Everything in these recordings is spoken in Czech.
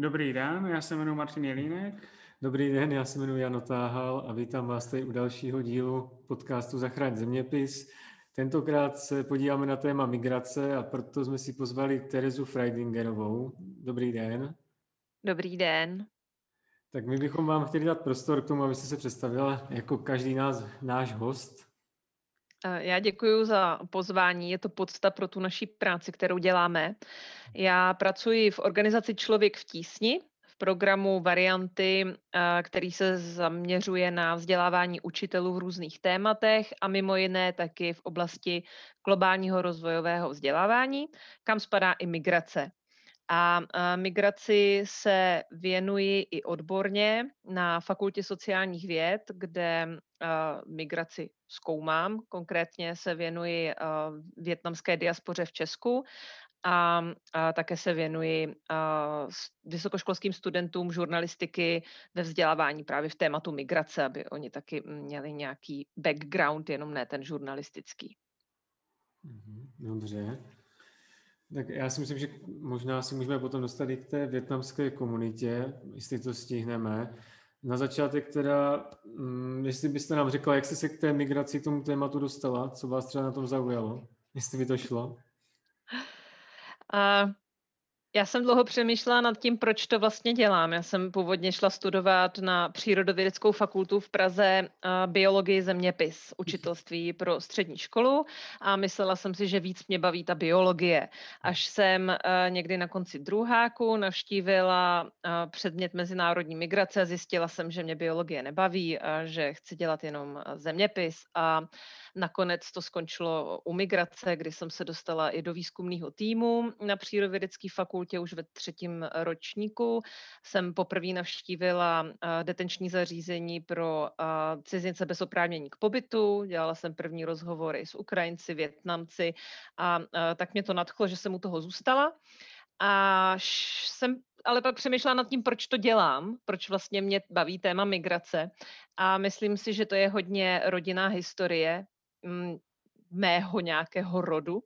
Dobrý den, já se jmenuji Martin Jelínek. Dobrý den, já se jmenuji Jan Otáhal a vítám vás tady u dalšího dílu podcastu Zachraň zeměpis. Tentokrát se podíváme na téma migrace a proto jsme si pozvali Terezu Freidingerovou. Dobrý den. Dobrý den. Tak my bychom vám chtěli dát prostor k tomu, abyste se představila jako každý nás, náš host. Já děkuji za pozvání, je to podsta pro tu naší práci, kterou děláme. Já pracuji v organizaci Člověk v tísni, v programu Varianty, který se zaměřuje na vzdělávání učitelů v různých tématech a mimo jiné taky v oblasti globálního rozvojového vzdělávání, kam spadá i migrace. A migraci se věnuji i odborně na Fakultě sociálních věd, kde migraci zkoumám. Konkrétně se věnuji větnamské diaspoře v Česku a, také se věnuji vysokoškolským studentům žurnalistiky ve vzdělávání právě v tématu migrace, aby oni taky měli nějaký background, jenom ne ten žurnalistický. Mhm, dobře. Tak já si myslím, že možná si můžeme potom dostat i k té větnamské komunitě, jestli to stihneme. Na začátek teda, mm, jestli byste nám řekla, jak jste se k té migraci, k tomu tématu dostala, co vás třeba na tom zaujalo, jestli by to šlo? Uh, já jsem dlouho přemýšlela nad tím, proč to vlastně dělám. Já jsem původně šla studovat na Přírodovědeckou fakultu v Praze biologii zeměpis, učitelství pro střední školu a myslela jsem si, že víc mě baví ta biologie. Až jsem někdy na konci druháku navštívila předmět mezinárodní migrace zjistila jsem, že mě biologie nebaví a že chci dělat jenom zeměpis a Nakonec to skončilo u migrace, kdy jsem se dostala i do výzkumného týmu na Přírodovědecké fakultě už ve třetím ročníku. Jsem poprvé navštívila detenční zařízení pro cizince bez oprávnění k pobytu. Dělala jsem první rozhovory s Ukrajinci, Větnamci a tak mě to nadchlo, že jsem u toho zůstala. A jsem ale pak přemýšlela nad tím, proč to dělám, proč vlastně mě baví téma migrace. A myslím si, že to je hodně rodinná historie, Mm, mého nějakého rodu.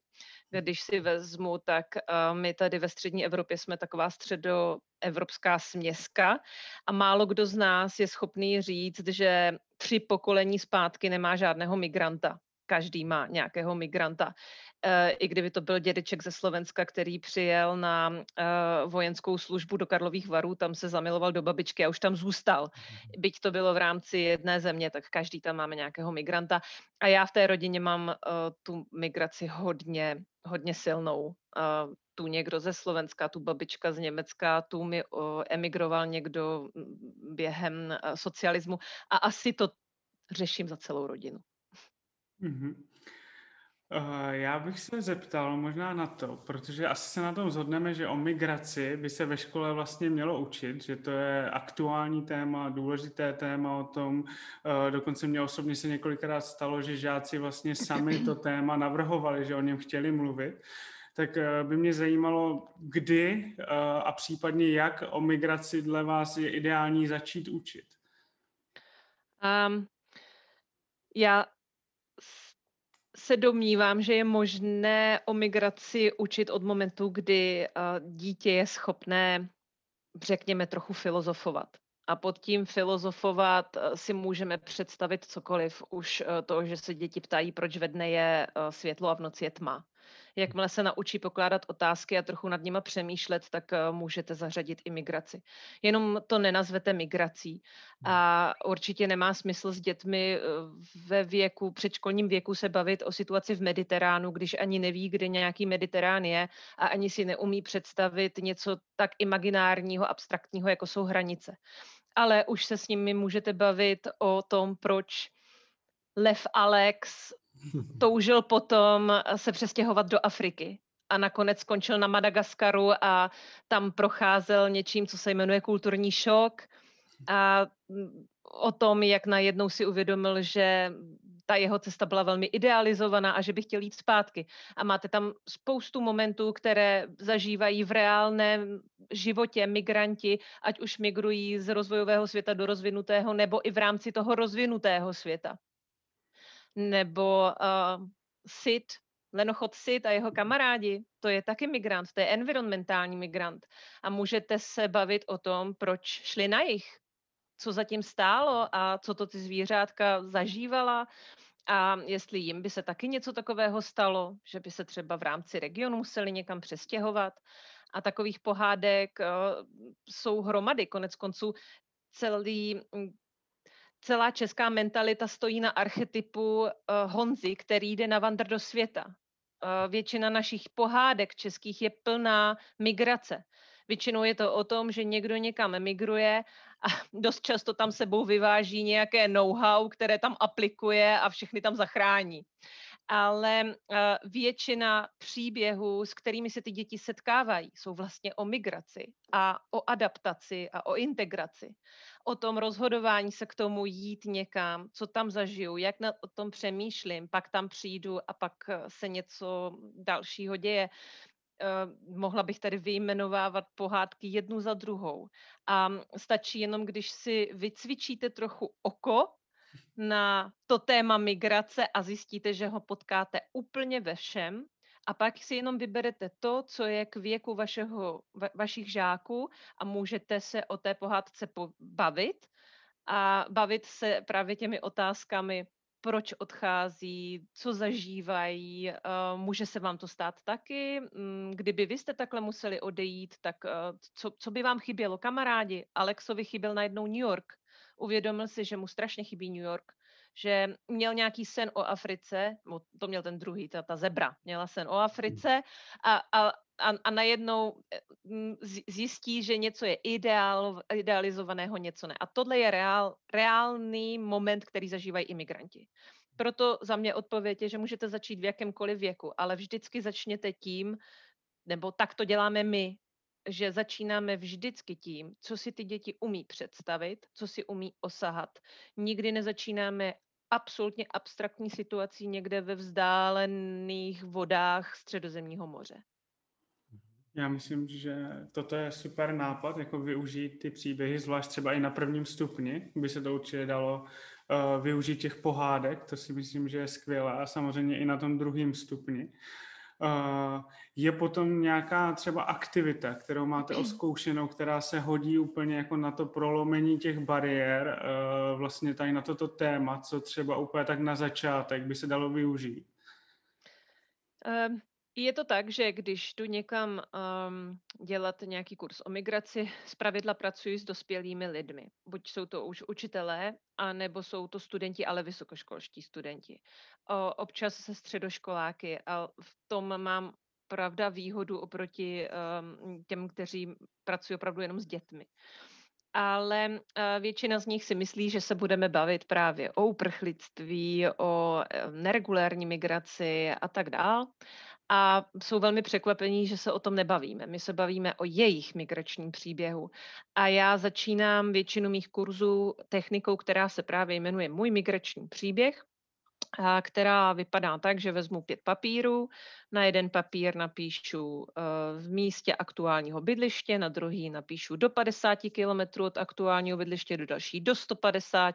Když si vezmu, tak uh, my tady ve střední Evropě jsme taková středoevropská směska a málo kdo z nás je schopný říct, že tři pokolení zpátky nemá žádného migranta každý má nějakého migranta. Eh, I kdyby to byl dědeček ze Slovenska, který přijel na eh, vojenskou službu do Karlových varů, tam se zamiloval do babičky a už tam zůstal. Mhm. Byť to bylo v rámci jedné země, tak každý tam máme nějakého migranta. A já v té rodině mám eh, tu migraci hodně, hodně silnou tu někdo ze Slovenska, tu babička z Německa, tu mi emigroval někdo mm, během socialismu a asi to řeším za celou rodinu. Mm-hmm. Uh, já bych se zeptal možná na to, protože asi se na tom zhodneme, že o migraci by se ve škole vlastně mělo učit, že to je aktuální téma, důležité téma o tom. Uh, dokonce mě osobně se několikrát stalo, že žáci vlastně sami to téma navrhovali, že o něm chtěli mluvit. Tak uh, by mě zajímalo, kdy a případně jak o migraci dle vás je ideální začít učit. Um, já se domnívám, že je možné o migraci učit od momentu, kdy dítě je schopné, řekněme, trochu filozofovat. A pod tím filozofovat si můžeme představit cokoliv. Už to, že se děti ptají, proč ve dne je světlo a v noci je tma. Jakmile se naučí pokládat otázky a trochu nad nima přemýšlet, tak eh, můžete zařadit i migraci. Jenom to nenazvete migrací. Hmm. A určitě nemá smysl s dětmi eh, ve věku, předškolním věku se bavit o situaci v Mediteránu, když ani neví, kde nějaký Mediterán je a ani si neumí představit něco tak imaginárního, abstraktního, jako jsou hranice. Ale už se s nimi můžete bavit o tom, proč Lev Alex toužil potom se přestěhovat do Afriky. A nakonec skončil na Madagaskaru a tam procházel něčím, co se jmenuje kulturní šok. A mm, o tom, jak najednou si uvědomil, že ta jeho cesta byla velmi idealizovaná a že by chtěl jít zpátky. A máte tam spoustu momentů, které zažívají v reálném životě migranti, ať už migrují z rozvojového světa do rozvinutého, nebo i v rámci toho rozvinutého světa nebo uh, Sid Lenochod Sid a jeho kamarádi, to je taky migrant, to je environmentální migrant. A můžete se bavit o tom, proč šli na jich, co zatím stálo a co to ty zvířátka zažívala a jestli jim by se taky něco takového stalo, že by se třeba v rámci regionu museli někam přestěhovat. A takových pohádek uh, jsou hromady. Konec konců celý, mm, celá česká mentalita stojí na archetypu uh, Honzy, který jde na vandr do světa. Uh, většina našich pohádek českých je plná migrace. Většinou je to o tom, že někdo někam emigruje a dost často tam sebou vyváží nějaké know-how, které tam aplikuje a všechny tam zachrání. Ale uh, většina příběhů, s kterými se ty děti setkávají, jsou vlastně o migraci a o adaptaci a o integraci. O tom rozhodování se k tomu jít někam, co tam zažiju, jak na, o tom přemýšlím, pak tam přijdu a pak eh, se něco dalšího děje. Uh, mohla bych tady vyjmenovávat pohádky jednu za druhou. A stačí jenom, když si vycvičíte trochu oko na to téma migrace a zjistíte, že ho potkáte úplně ve všem. A pak si jenom vyberete to, co je k věku vašeho, va, vašich žáků a můžete se o té pohádce bavit a bavit se právě těmi otázkami, proč odchází, co zažívají, uh, může se vám to stát taky. Mm, kdyby vy jste takhle museli odejít, tak uh, co, co by vám chybělo? Kamarádi, Alexovi chyběl najednou New York. Uvědomil si, že mu strašně chybí New York, že měl nějaký sen o Africe, to měl ten druhý, ta, ta zebra, měla sen o Africe a, a, a, a najednou eh, zjistí, že něco je ideál, idealizovaného, něco ne. A tohle je reál, reálný moment, který zažívají imigranti. Proto za mě odpověď je, že můžete začít v jakémkoliv věku, ale vždycky začněte tím, nebo tak to děláme my, že začínáme vždycky tím, co si ty děti umí představit, co si umí osahat. Nikdy nezačínáme absolutně abstraktní situací někde ve vzdálených vodách středozemního moře. Já myslím, že toto je super nápad, jako využít ty příběhy, zvlášť třeba i na prvním stupni, by se to určitě dalo uh, využít těch pohádek, to si myslím, že je skvělé a samozřejmě i na tom druhém stupni. Uh, je potom nějaká třeba aktivita, kterou máte oskoušenou, která se hodí úplně jako na to prolomení těch bariér, uh, vlastně tady na toto téma, co třeba úplně tak na začátek by se dalo využít? Um, je to tak, že když jdu někam um, dělat nějaký kurz o migraci, zpravidla pracuji s dospělými lidmi. Buď jsou to už učitelé, anebo jsou to studenti, ale vysokoškolští studenti. O, občas se středoškoláky a v tom mám pravda výhodu oproti um, těm, kteří pracují opravdu jenom s dětmi. Ale uh, většina z nich si myslí, že se budeme bavit právě o uprchlictví, o neregulární migraci a tak dále a jsou velmi překvapení, že se o tom nebavíme. My se bavíme o jejich migračním příběhu. A já začínám většinu mých kurzů technikou, která se právě jmenuje Můj migrační příběh, a která vypadá tak, že vezmu pět papírů, na jeden papír napíšu eh, v místě aktuálního bydliště, na druhý napíšu do 50 km od aktuálního bydliště, do další do 150,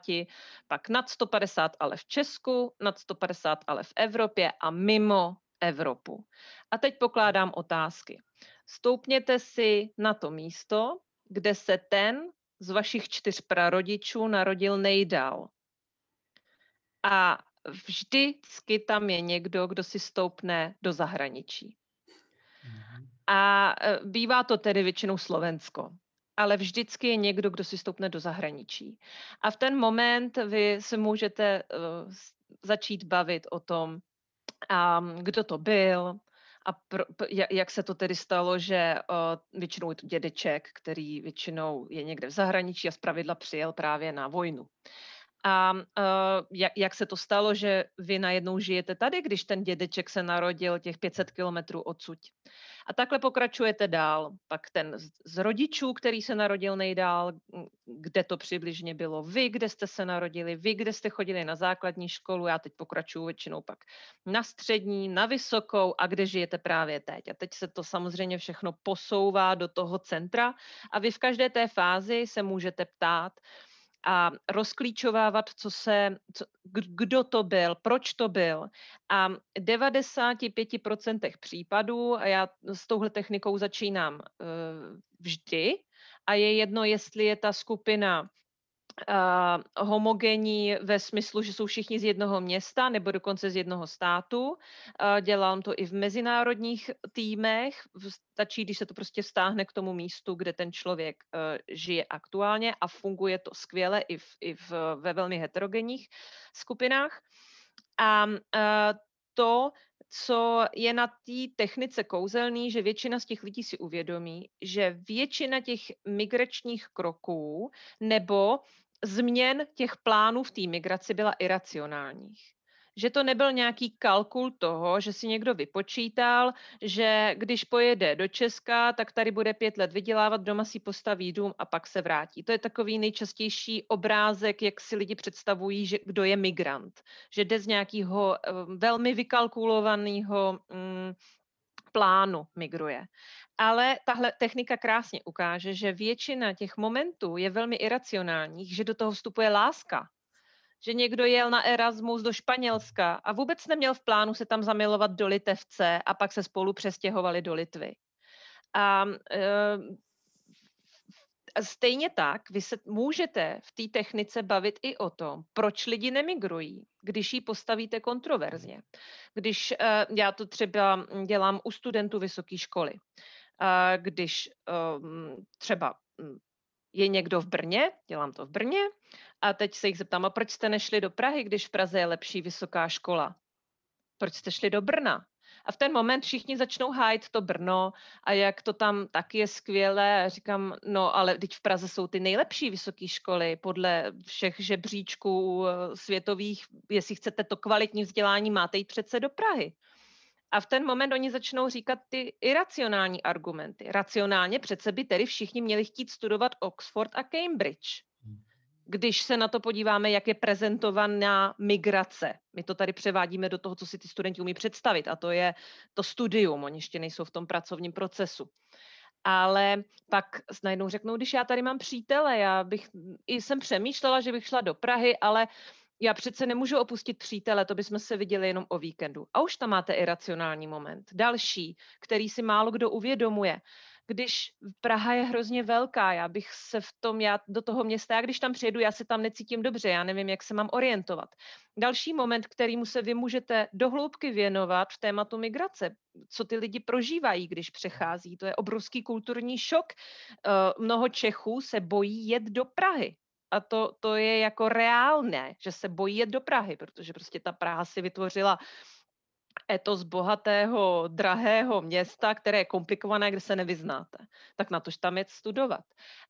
pak nad 150 ale v Česku, nad 150 ale v Evropě a mimo Evropu. A teď pokládám otázky. Stoupněte si na to místo, kde se ten z vašich čtyř prarodičů narodil nejdál. A vždycky tam je někdo, kdo si stoupne do zahraničí. Mhm. A e, bývá to tedy většinou Slovensko. Ale vždycky je někdo, kdo si stoupne do zahraničí. A v ten moment vy se můžete uh, začít bavit o tom, a kdo to byl a pro, jak se to tedy stalo, že většinou je to dědeček, který většinou je někde v zahraničí a zpravidla přijel právě na vojnu. A uh, jak, jak se to stalo, že vy najednou žijete tady, když ten dědeček se narodil těch 500 kilometrů odsud? A takhle pokračujete dál. Pak ten z, z rodičů, který se narodil nejdál, kde to přibližně bylo vy, kde jste se narodili, vy, kde jste chodili na základní školu, já teď pokračuju většinou pak na střední, na vysokou a kde žijete právě teď. A teď se to samozřejmě všechno posouvá do toho centra a vy v každé té fázi se můžete ptát, a rozklíčovávat, co se, co, kdo to byl, proč to byl. A 95% případů, a já s touhle technikou začínám uh, vždy, a je jedno, jestli je ta skupina uh, homogenní ve smyslu, že jsou všichni z jednoho města nebo dokonce z jednoho státu. Uh, dělám to i v mezinárodních týmech. Stačí, když se to prostě vztáhne k tomu místu, kde ten člověk uh, žije aktuálně a funguje to skvěle i, v, i v, ve velmi heterogenních skupinách. A to, co je na té technice kouzelný, že většina z těch lidí si uvědomí, že většina těch migračních kroků nebo změn těch plánů v té migraci byla iracionálních. Že to nebyl nějaký kalkul toho, že si někdo vypočítal, že když pojede do Česka, tak tady bude pět let vydělávat, doma si postaví dům a pak se vrátí. To je takový nejčastější obrázek, jak si lidi představují, že kdo je migrant. Že jde z nějakého eh, velmi vykalkulovaného mm, plánu migruje. Ale tahle technika krásně ukáže, že většina těch momentů je velmi iracionálních, že do toho vstupuje láska. Že někdo jel na Erasmus do Španělska a vůbec neměl v plánu se tam zamilovat do Litevce a pak se spolu přestěhovali do Litvy. A e, stejně tak vy se můžete v té technice bavit i o tom, proč lidi nemigrují, když ji postavíte kontroverzně. Když e, já to třeba dělám u studentů vysoké školy když ehm, třeba hm, je někdo v Brně, dělám to v Brně, a teď se jich zeptám, a proč jste nešli do Prahy, když v Praze je lepší vysoká škola? Proč jste šli do Brna? A v ten moment všichni začnou hájit to Brno a jak to tam taky je skvělé. A říkám, no ale teď v Praze jsou ty nejlepší vysoké školy podle všech žebříčků eh, světových. Jestli chcete to kvalitní vzdělání, máte jít přece do Prahy. A v ten moment oni začnou říkat ty iracionální argumenty. Racionálně přece by tedy všichni měli chtít studovat Oxford a Cambridge. Hmm. Když se na to podíváme, jak je prezentovaná migrace. My to tady převádíme do toho, co si ty studenti umí představit, a to je to studium. Oni ještě nejsou v tom pracovním procesu ale pak najednou řeknou, když já tady mám přítele, já bych i jsem přemýšlela, že bych šla do Prahy, ale já přece nemůžu opustit přítele, to bychom se viděli jenom o víkendu. A už tam máte iracionální moment. Další, který si málo kdo uvědomuje. Když Praha je hrozně velká, já bych se v tom, já do toho města, já když tam přijedu, já se tam necítím dobře, já nevím, jak se mám orientovat. Další moment, kterýmu se vy můžete dohloubky věnovat v tématu migrace, co ty lidi prožívají, když přechází, to je obrovský kulturní šok. Eh, mnoho Čechů se bojí jet do Prahy a to, to je jako reálné, že se bojí jet do Prahy, protože prostě ta Praha si vytvořila etos bohatého, drahého města, které je komplikované, kde se nevyznáte. Tak na tož tam je studovat.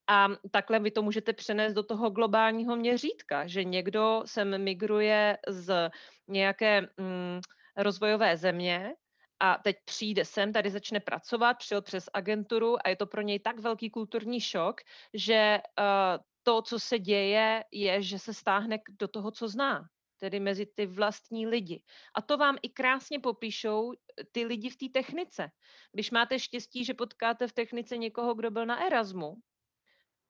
A takhle vy to můžete přenést do toho globálního měřítka, že někdo sem migruje z nějaké mm, rozvojové země, a teď přijde sem, tady začne pracovat, přijel přes agenturu a je to pro něj tak velký kulturní šok, že uh, to, co se děje, je, že se stáhne do toho, co zná, tedy mezi ty vlastní lidi. A to vám i krásně popíšou eh, ty lidi v té technice. Když máte štěstí, že potkáte v technice někoho, kdo byl na Erasmu,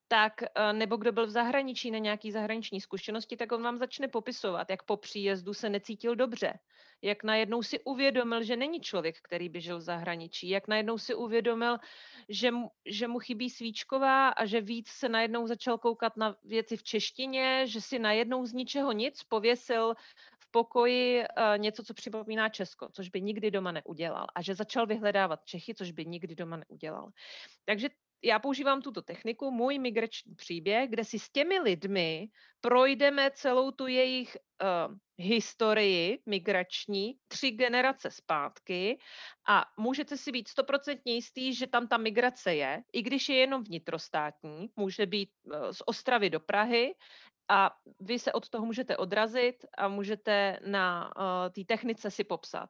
tak eh, nebo kdo byl v zahraničí na nějaký zahraniční zkušenosti, tak on vám začne popisovat, jak po příjezdu se necítil dobře, jak najednou si uvědomil, že není člověk, který by žil v zahraničí, jak najednou si uvědomil, že mu, že mu chybí svíčková a že víc se najednou začal koukat na věci v češtině, že si najednou z ničeho nic pověsil v pokoji uh, něco, co připomíná Česko, což by nikdy doma neudělal. A že začal vyhledávat Čechy, což by nikdy doma neudělal. Takže já používám tuto techniku, můj migrační příběh, kde si s těmi lidmi projdeme celou tu jejich uh, historii migrační tři generace zpátky a můžete si být stoprocentně jistý, že tam ta migrace je, i když je jenom vnitrostátní, může být uh, z Ostravy do Prahy a vy se od toho můžete odrazit a můžete na uh, té technice si popsat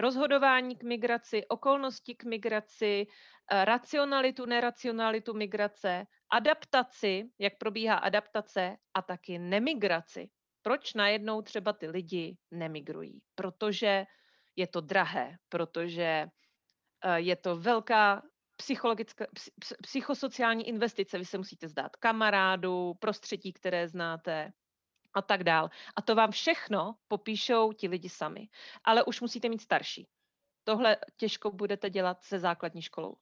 rozhodování k migraci, okolnosti k migraci, eh, racionalitu, neracionalitu migrace, adaptaci, jak probíhá adaptace a taky nemigraci. Proč najednou třeba ty lidi nemigrují? Protože je to drahé, protože eh, je to velká psychologická, psychosociální investice. Vy se musíte zdát kamarádu, prostředí, které znáte a tak dál. A to vám všechno popíšou ti lidi sami. Ale už musíte mít starší. Tohle těžko budete dělat se základní školou.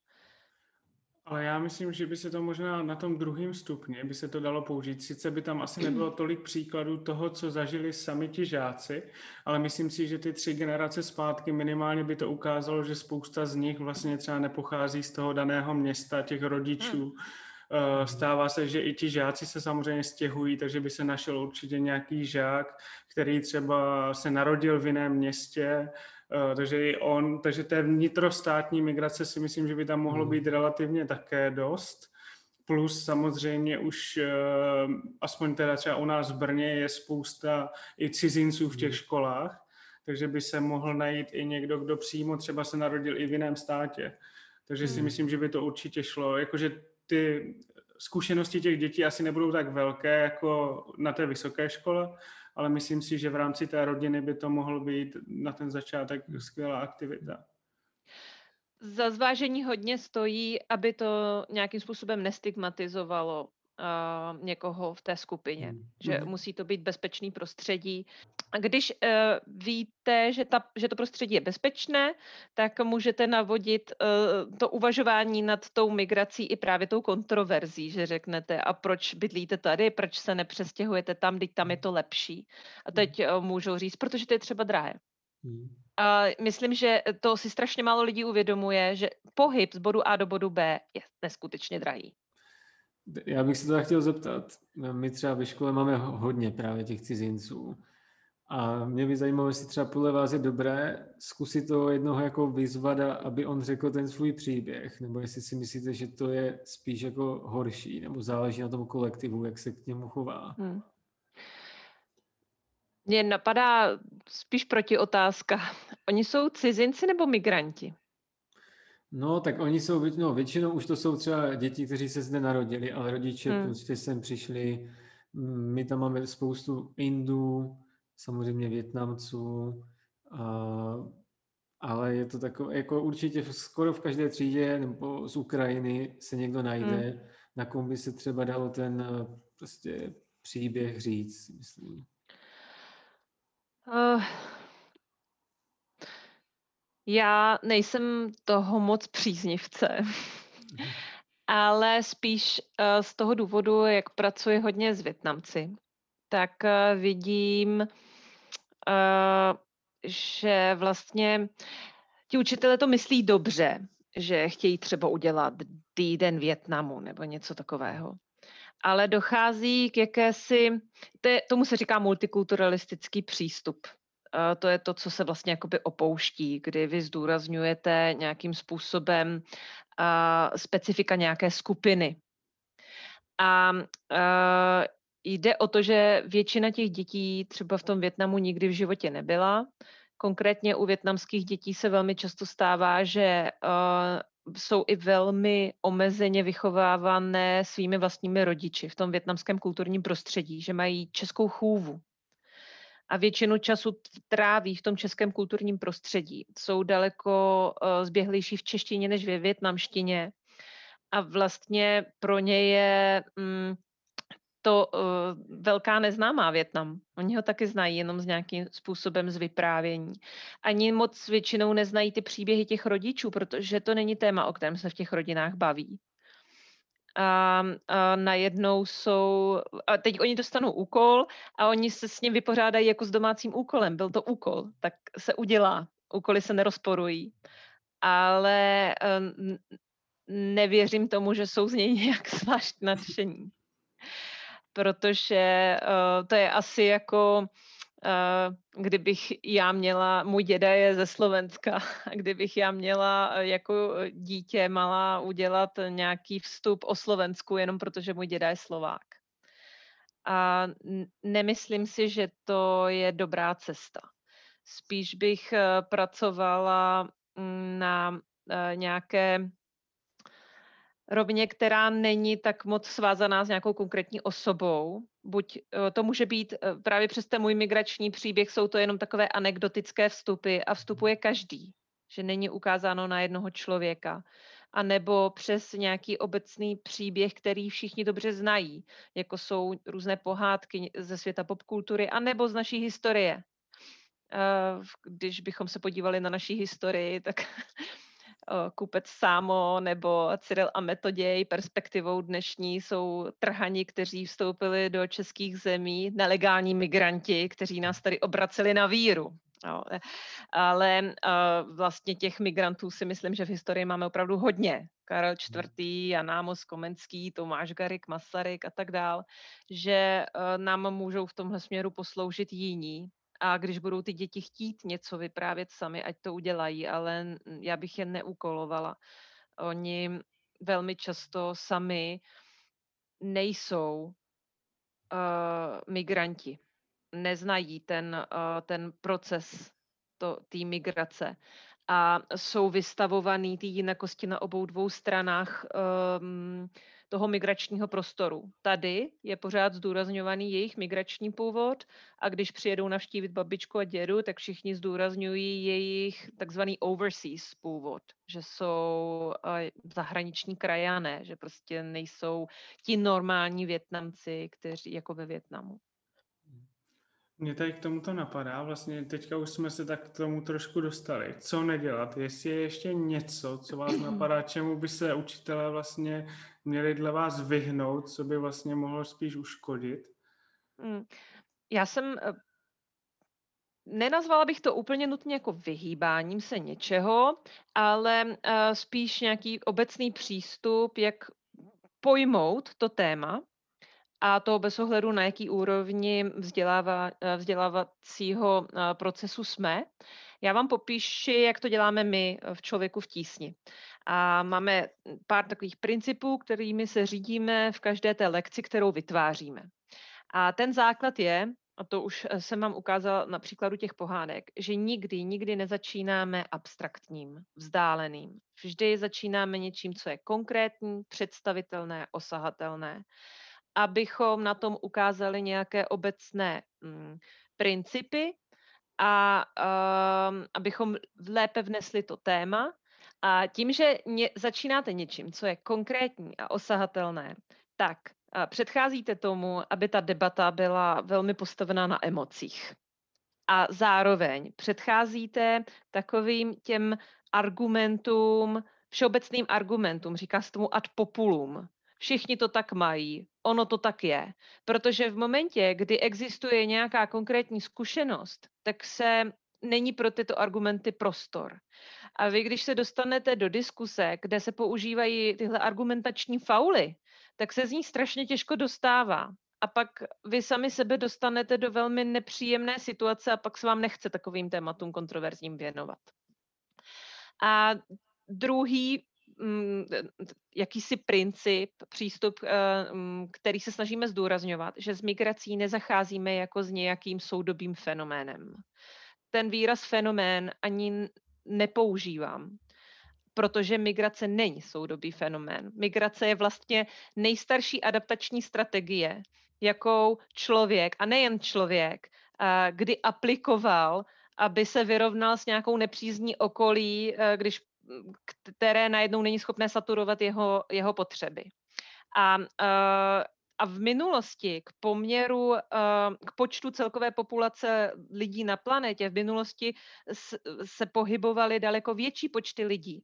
Ale já myslím, že by se to možná na tom druhém stupni by se to dalo použít. Sice by tam asi nebylo tolik příkladů toho, co zažili sami ti žáci, ale myslím si, že ty tři generace zpátky minimálně by to ukázalo, že spousta z nich vlastně třeba nepochází z toho daného města, těch rodičů. Hmm. Eh, stává se, že i ti žáci se samozřejmě stěhují, takže by se našel určitě nějaký žák, který třeba se narodil v jiném městě, Eh, takže i on, takže té vnitrostátní migrace si myslím, že by tam mohlo hmm. být relativně také dost. Plus samozřejmě už, eh, aspoň teda třeba u nás v Brně je spousta i cizinců v těch hmm. školách, takže by se mohl najít i někdo, kdo přímo třeba se narodil i v jiném státě. Takže si hmm. myslím, že by to určitě šlo. Jakože ty zkušenosti těch dětí asi nebudou tak velké jako na té vysoké škole, ale myslím si, že v rámci té rodiny by to mohl být na ten začátek skvělá aktivita. Za zvážení hodně stojí, aby to nějakým způsobem nestigmatizovalo uh, někoho v té skupině, mm. že mm. musí to být bezpečný prostředí. A když uh, víte, že, ta, že to prostředí je bezpečné, tak můžete navodit uh, to uvažování nad tou migrací i právě tou kontroverzí, že řeknete, a proč bydlíte tady, proč se nepřestěhujete tam, teď tam je to lepší. A teď uh, můžou říct, protože to je třeba drahé. Mm. A myslím, že to si strašně málo lidí uvědomuje, že pohyb z bodu A do bodu B je neskutečně drahý. Já bych se to chtěl zeptat. My třeba ve škole máme hodně právě těch cizinců. A mě by zajímalo, jestli třeba podle vás je dobré zkusit to jednoho jako vyzvat, aby on řekl ten svůj příběh, nebo jestli si myslíte, že to je spíš jako horší, nebo záleží na tom kolektivu, jak se k němu chová. Hmm. Mně napadá spíš proti otázka. Oni jsou cizinci nebo migranti? No, tak oni jsou, no, většinou už to jsou třeba děti, kteří se zde narodili, ale rodiče hmm. prostě sem přišli. My tam máme spoustu Indů, samozřejmě Větnamců, a, ale je to takové, jako určitě skoro v každé třídě nebo z Ukrajiny se někdo najde, hmm. na kom by se třeba dalo ten prostě příběh říct, myslím. Uh, já nejsem toho moc příznivce, mhm. ale spíš uh, z toho důvodu, jak pracuji hodně s Větnamci, tak uh, vidím, že vlastně ti učitelé to myslí dobře, že chtějí třeba udělat týden Větnamu nebo něco takového. Ale dochází k jakési, to je, tomu se říká multikulturalistický přístup to je to, co se vlastně jakoby opouští, kdy vy zdůrazňujete nějakým způsobem specifika nějaké skupiny. A jde o to, že většina těch dětí třeba v tom Větnamu nikdy v životě nebyla. Konkrétně u větnamských dětí se velmi často stává, že jsou i velmi omezeně vychovávané svými vlastními rodiči v tom větnamském kulturním prostředí, že mají českou chůvu, a většinu času tráví v tom českém kulturním prostředí. Jsou daleko uh, zběhlejší v češtině než ve větnamštině a vlastně pro ně je um, to uh, velká neznámá Větnam. Oni ho taky znají jenom s nějakým způsobem z vyprávění. Ani moc většinou neznají ty příběhy těch rodičů, protože to není téma, o kterém se v těch rodinách baví a, a najednou jsou, a teď oni dostanou úkol a oni se s ním vypořádají jako s domácím úkolem. Byl to úkol, tak se udělá. Úkoly se nerozporují. Ale nevěřím tomu, že jsou z něj nějak zvlášť nadšení. Protože to je asi jako Eh, kdybych já měla, můj děda je ze Slovenska, kdybych já měla eh, jako dítě malá udělat nějaký vstup o Slovensku, jenom protože můj děda je Slovák. A nemyslím si, že to je dobrá cesta. Spíš bych pracovala mm, na nějaké rovině, která není tak moc svázaná s nějakou konkrétní osobou. Buď eh, to může být eh, právě přes ten můj migrační příběh, jsou to jenom takové anekdotické vstupy a vstupuje každý, že není ukázáno na jednoho člověka. anebo přes nějaký obecný příběh, který všichni dobře znají, jako jsou různé pohádky ze světa popkultury, anebo z naší historie. Eh, když bychom se podívali na naší historii, tak Kupec Sámo nebo Cyril a Metoděj perspektivou dnešní jsou trhani, kteří vstoupili do českých zemí, nelegální migranti, kteří nás tady obraceli na víru. Jo. Ale uh, vlastně těch migrantů si myslím, že v historii máme opravdu hodně. Karel IV., hmm. Jan Ámos Komenský, Tomáš Garik, Masaryk a tak dál, že uh, nám můžou v tomhle směru posloužit jiní a když budou ty děti chtít něco vyprávět sami, ať to udělají, ale já bych je neukolovala. Oni velmi často sami nejsou uh, migranti. Neznají ten, uh, ten proces té migrace a jsou vystavovaný ty jinakosti na obou dvou stranách um, toho migračního prostoru. Tady je pořád zdůrazňovaný jejich migrační původ a když přijedou navštívit babičku a dědu, tak všichni zdůrazňují jejich takzvaný overseas původ, že jsou zahraniční krajané, že prostě nejsou ti normální Větnamci, kteří jako ve Větnamu. Mě tady k tomuto napadá, vlastně teďka už jsme se tak k tomu trošku dostali. Co nedělat? Jestli je ještě něco, co vás napadá, čemu by se učitelé vlastně měli dle vás vyhnout, co by vlastně mohlo spíš uškodit? Hmm. Já jsem eh, nenazvala bych to úplně nutně jako vyhýbáním se něčeho, ale uh, spíš nějaký obecný přístup, jak pojmout to téma a to bez ohledu na jaký úrovni vzdělává, eh, vzdělávacího procesu jsme. Já vám popíši, jak to děláme my v Člověku v tísni. A máme pár takových principů, kterými se řídíme v každé té lekci, kterou vytváříme. A ten základ je, a to už eh, jsem vám ukázala na příkladu těch pohádek, že nikdy, nikdy nezačínáme abstraktním, vzdáleným. Vždy začínáme něčím, co je konkrétní, představitelné, osahatelné, abychom na tom ukázali nějaké obecné mm, principy a um, abychom lépe vnesli to téma a tím, že ně, začínáte něčím, co je konkrétní a osahatelné, tak a předcházíte tomu, aby ta debata byla velmi postavená na emocích. A zároveň předcházíte takovým těm argumentům, všeobecným argumentům, říká se tomu ad populum. Všichni to tak mají, ono to tak je. Protože v momentě, kdy existuje nějaká konkrétní zkušenost, tak se není pro tyto argumenty prostor. A vy, když se dostanete do diskuse, kde se používají tyhle argumentační fauly, tak se z ní strašně těžko dostává. A pak vy sami sebe dostanete do velmi nepříjemné situace a pak se vám nechce takovým tématům kontroverzním věnovat. A druhý jakýsi princip, přístup, eh, mm, který se snažíme zdůrazňovat, že s migrací nezacházíme jako s nějakým soudobým fenoménem. Ten výraz fenomén ani nepoužívám, protože migrace není soudobý fenomén. Migrace je vlastně nejstarší adaptační strategie, jakou člověk, a nejen člověk, kdy aplikoval, aby se vyrovnal s nějakou nepřízní okolí, když, které najednou není schopné saturovat jeho, jeho potřeby. A a v minulosti k poměru, eh, k počtu celkové populace lidí na planetě, v minulosti se pohybovaly daleko větší počty lidí.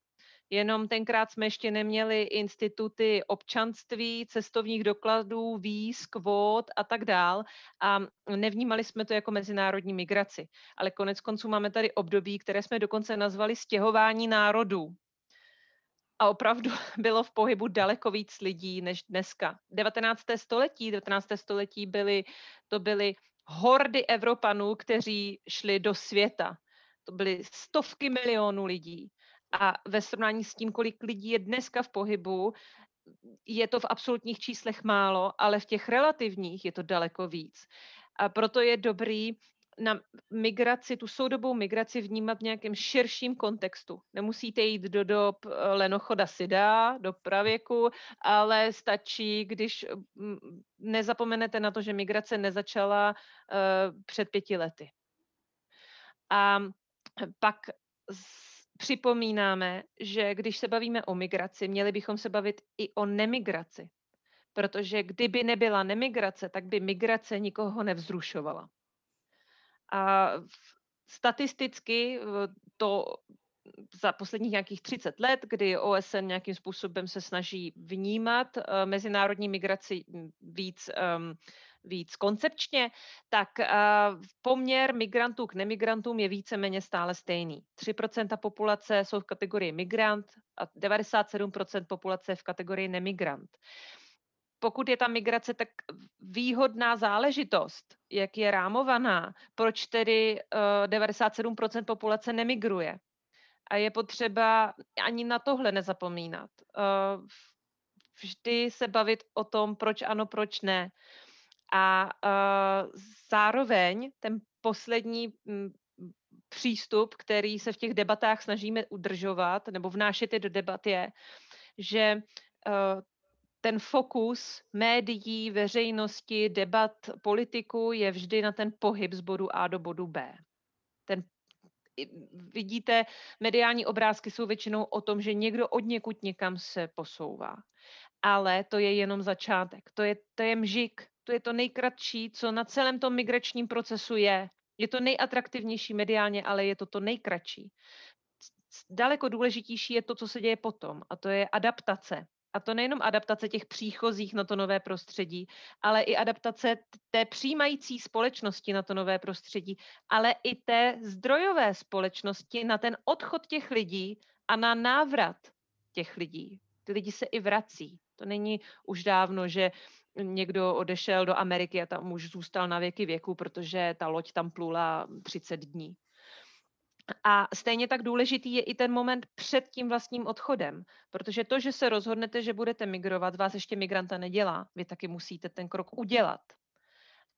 Jenom tenkrát jsme ještě neměli instituty občanství, cestovních dokladů, víz, kvót a tak dál a nevnímali jsme to jako mezinárodní migraci. Ale konec konců máme tady období, které jsme dokonce nazvali stěhování národů a opravdu bylo v pohybu daleko víc lidí než dneska. 19. století, 19. století byly, to byly hordy Evropanů, kteří šli do světa. To byly stovky milionů lidí. A ve srovnání s tím, kolik lidí je dneska v pohybu, je to v absolutních číslech málo, ale v těch relativních je to daleko víc. A proto je dobrý na migraci, tu soudobou migraci vnímat v nějakém širším kontextu. Nemusíte jít do dob eh, Lenochoda Sida, do pravěku, ale stačí, když mm, nezapomenete na to, že migrace nezačala uh, před pěti lety. A pak připomínáme, že když se bavíme o migraci, měli bychom se bavit i o nemigraci. Protože kdyby nebyla nemigrace, tak by migrace nikoho nevzrušovala. A statisticky to za posledních nějakých 30 let, kdy OSN nějakým způsobem se snaží vnímat uh, mezinárodní migraci víc, um, víc koncepčně, tak uh, poměr migrantů k nemigrantům je víceméně stále stejný. 3% populace jsou v kategorii migrant a 97% populace v kategorii nemigrant. Pokud je ta migrace tak výhodná záležitost, jak je rámovaná, proč tedy uh, 97% populace nemigruje? A je potřeba ani na tohle nezapomínat. Uh, vždy se bavit o tom, proč ano, proč ne. A uh, zároveň ten poslední m, přístup, který se v těch debatách snažíme udržovat nebo vnášet je do debat, je, že uh, ten fokus médií, veřejnosti, debat politiku je vždy na ten pohyb z bodu A do bodu B. Ten vidíte, mediální obrázky jsou většinou o tom, že někdo od někud někam se posouvá. Ale to je jenom začátek. To je, to je mžik. To je to nejkratší, co na celém tom migračním procesu je. Je to nejatraktivnější mediálně, ale je to to nejkratší. Daleko důležitější je to, co se děje potom, a to je adaptace. A to nejenom adaptace těch příchozích na to nové prostředí, ale i adaptace té přijímající společnosti na to nové prostředí, ale i té zdrojové společnosti na ten odchod těch lidí a na návrat těch lidí. Ty lidi se i vrací. To není už dávno, že někdo odešel do Ameriky a tam už zůstal na věky věku, protože ta loď tam plula 30 dní. A stejně tak důležitý je i ten moment před tím vlastním odchodem, protože to, že se rozhodnete, že budete migrovat, vás ještě migranta nedělá. Vy taky musíte ten krok udělat.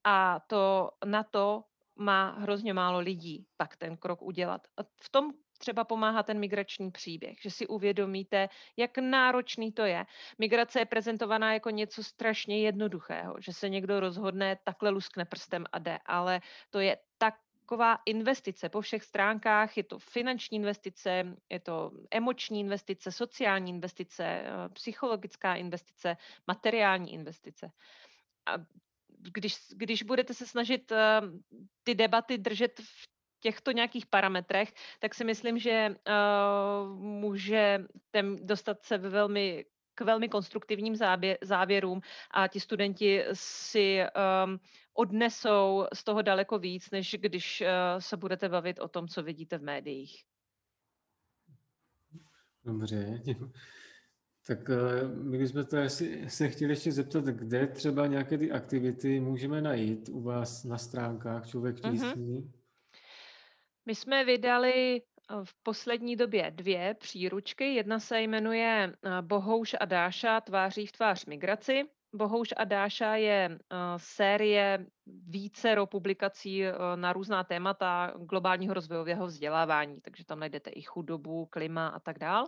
A to na to má hrozně málo lidí pak ten krok udělat. A v tom třeba pomáhá ten migrační příběh, že si uvědomíte, jak náročný to je. Migrace je prezentovaná jako něco strašně jednoduchého, že se někdo rozhodne, takhle luskne prstem a jde, ale to je tak taková investice po všech stránkách. Je to finanční investice, je to emoční investice, sociální investice, eh, psychologická investice, materiální investice. A když, když budete se snažit eh, ty debaty držet v těchto nějakých parametrech, tak si myslím, že uh, můžete dostat se ve velmi k velmi konstruktivním závěrům a ti studenti si um, odnesou z toho daleko víc, než když uh, se budete bavit o tom, co vidíte v médiích. Dobře, tak uh, my bychom to asi se chtěli ještě zeptat, kde třeba nějaké ty aktivity můžeme najít u vás na stránkách Člověk tísní? Mm-hmm. My jsme vydali v poslední době dvě příručky. Jedna se jmenuje Bohouš a Dáša tváří v tvář migraci. Bohouš a Dáša je série více publikací na různá témata globálního rozvojového vzdělávání, takže tam najdete i chudobu, klima a tak dál.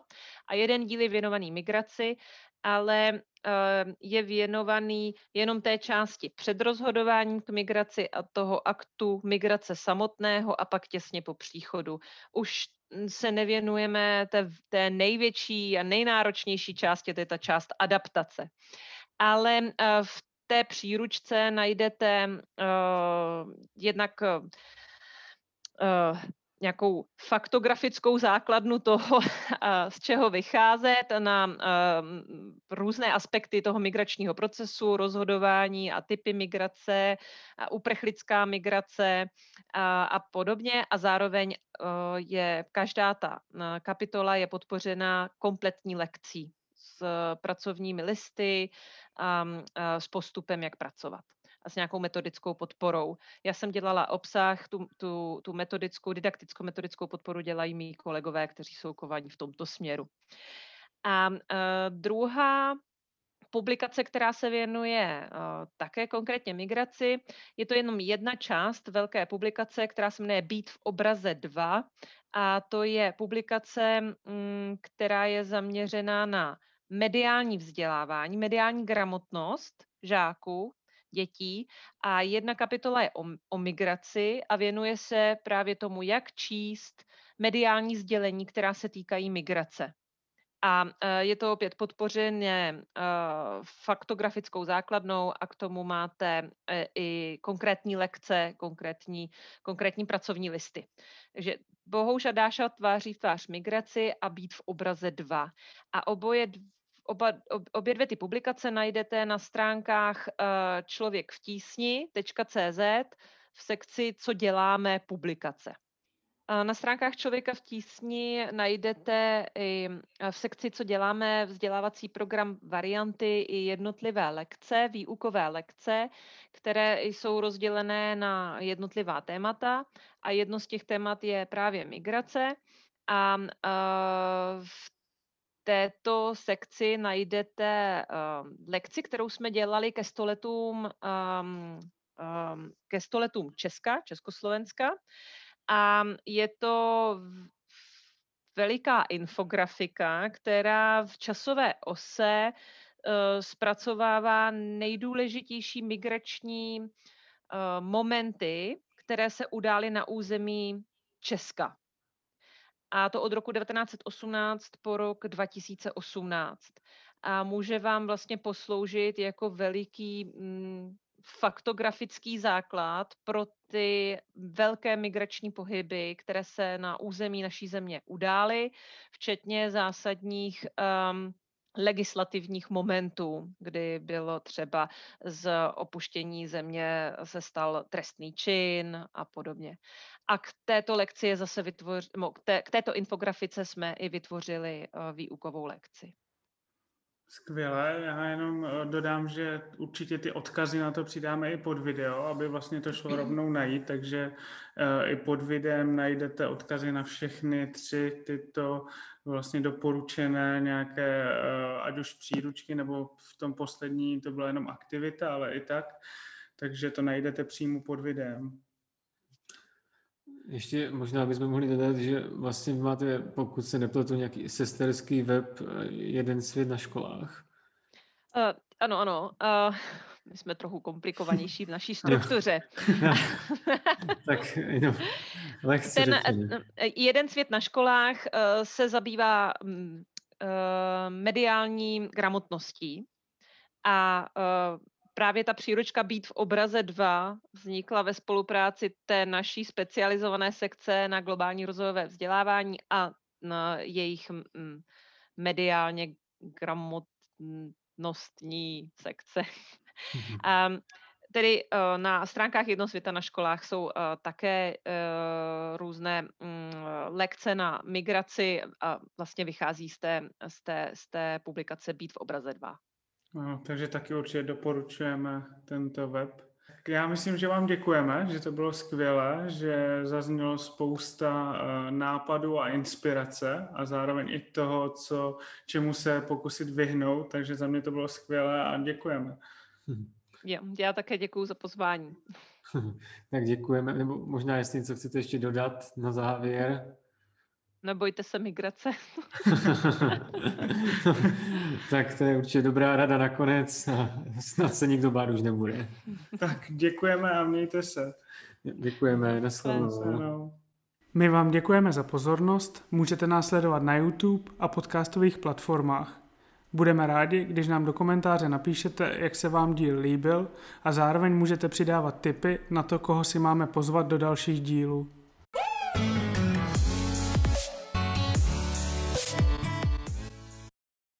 A jeden díl je věnovaný migraci ale ehm, je věnovaný jenom té části před rozhodováním k migraci a toho aktu migrace samotného a pak těsně po příchodu. Už se nevěnujeme té, té největší a nejnáročnější části, to je ta část adaptace. Ale eh, v té příručce najdete uh, jednak uh, nějakou faktografickou základnu toho, z čeho vycházet na různé aspekty toho migračního procesu, rozhodování a typy migrace, uprchlická migrace a, podobně. A zároveň je každá ta kapitola je podpořena kompletní lekcí s pracovními listy a, a s postupem, jak pracovat a s nějakou metodickou podporou. Já jsem dělala obsah, tu, tu, tu metodickou, didaktickou metodickou podporu dělají mý kolegové, kteří jsou kovaní v tomto směru. A uh, druhá publikace, která se věnuje uh, také konkrétně migraci. Je to jenom jedna část velké publikace, která se jmenuje Být v obraze 2 a to je publikace, um, která je zaměřená na mediální vzdělávání, mediální gramotnost žáků dětí a jedna kapitola je o, o migraci a věnuje se právě tomu, jak číst mediální sdělení, která se týkají migrace. A e, je to opět podpořené e, faktografickou základnou a k tomu máte e, i konkrétní lekce, konkrétní, konkrétní pracovní listy. Takže a Dáša tváří v tvář migraci a být v obraze dva. A oboje Oba, obě dvě ty publikace najdete na stránkách člověk v tísni.cz v sekci Co děláme publikace. Na stránkách Člověka v tísni najdete i v sekci, co děláme, vzdělávací program varianty i jednotlivé lekce, výukové lekce, které jsou rozdělené na jednotlivá témata a jedno z těch témat je právě migrace. A v této sekci najdete lekci, kterou jsme dělali ke stoletům, ke stoletům Česka, Československa a je to veliká infografika, která v časové ose uh, zpracovává nejdůležitější migrační uh, momenty, které se udály na území Česka. A to od roku 1918 po rok 2018. A může vám vlastně posloužit jako veliký mm, faktografický základ pro ty velké migrační pohyby, které se na území naší země udály, včetně zásadních um, legislativních momentů, kdy bylo třeba z opuštění země se stal trestný čin a podobně. A k této lekci je zase vytvoř, k, té, k této infografice jsme i vytvořili uh, výukovou lekci. Skvěle, já jenom eh, dodám, že určitě ty odkazy na to přidáme i pod video, aby vlastně to šlo rovnou najít, takže eh, i pod videem najdete odkazy na všechny tři tyto vlastně doporučené nějaké, eh, ať už příručky, nebo v tom poslední to byla jenom aktivita, ale i tak, takže to najdete přímo pod videem. Ještě možná bychom mohli dodat, že vlastně máte, pokud se nepletu, nějaký sesterský web Jeden svět na školách. Uh, ano, ano. Uh, my jsme trochu komplikovanější v naší struktuře. tak jenom lehce Ten, uh, Jeden svět na školách uh, se zabývá um, mediální gramotností a uh, právě ta příručka Být v obraze 2 vznikla ve spolupráci té naší specializované sekce na globální rozvojové vzdělávání a na jejich mediálně gramotnostní sekce. um, tedy uh, na stránkách Jednosvěta na školách jsou uh, také uh, různé um, lekce na migraci a vlastně vychází z té, z té, z té publikace Být v obraze 2. No, takže taky určitě doporučujeme tento web. Já myslím, že vám děkujeme, že to bylo skvělé, že zaznělo spousta uh, nápadů a inspirace a zároveň i toho, co, čemu se pokusit vyhnout, takže za mě to bylo skvělé a děkujeme. Já, já také děkuji za pozvání. tak děkujeme, nebo možná jestli něco chcete ještě dodat na závěr. Nebojte se migrace. tak to je určitě dobrá rada nakonec a snad se nikdo bát už nebude. tak děkujeme a mějte se. Děkujeme, nasledanou. My vám děkujeme za pozornost, můžete nás sledovat na YouTube a podcastových platformách. Budeme rádi, když nám do komentáře napíšete, jak se vám díl líbil a zároveň můžete přidávat tipy na to, koho si máme pozvat do dalších dílů.